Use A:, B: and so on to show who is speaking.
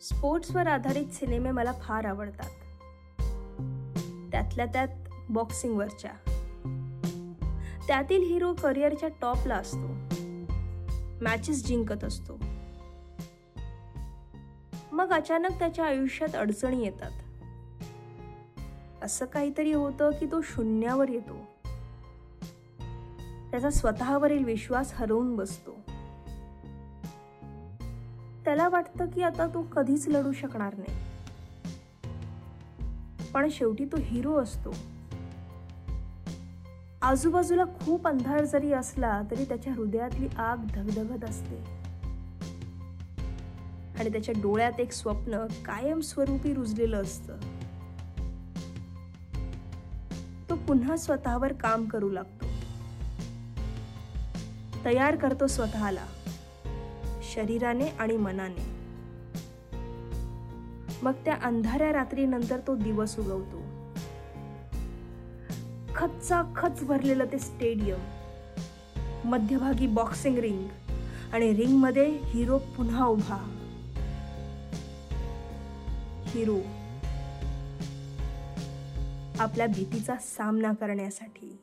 A: स्पोर्ट्सवर आधारित सिनेमे मला फार आवडतात. त्यातल्या त्यात बॉक्सिंगवरच्या. त्यातील हिरो करिअरच्या टॉपला असतो. मॅचेस जिंकत असतो. मग अचानक त्याच्या आयुष्यात अडचणी येतात. असं काहीतरी होतं की तो शून्यावर येतो. त्याचा स्वतःवरील विश्वास हरवून बसतो. त्याला वाटतं की आता तो कधीच लढू शकणार नाही. पण शेवटी तो हिरो असतो. आजूबाजूला खूप अंधार जरी असला तरी त्याच्या हृदयातली आग धगधगत असते. आणि त्याच्या डोळ्यात एक स्वप्न कायमस्वरूपी रुजलेलं असतं. तो पुन्हा स्वतःवर काम करू लागतो. तयार करतो स्वतःला. शरीराने आणि मनाने. मग त्या अंधाऱ्या रात्रीनंतर तो दिवस उगवतो. खचचा खच भरलेलं ते स्टेडियम. मध्यभागी बॉक्सिंग रिंग आणि रिंगमध्ये हिरो पुन्हा उभा. हिरो. आपल्या भीतीचा सामना करण्यासाठी.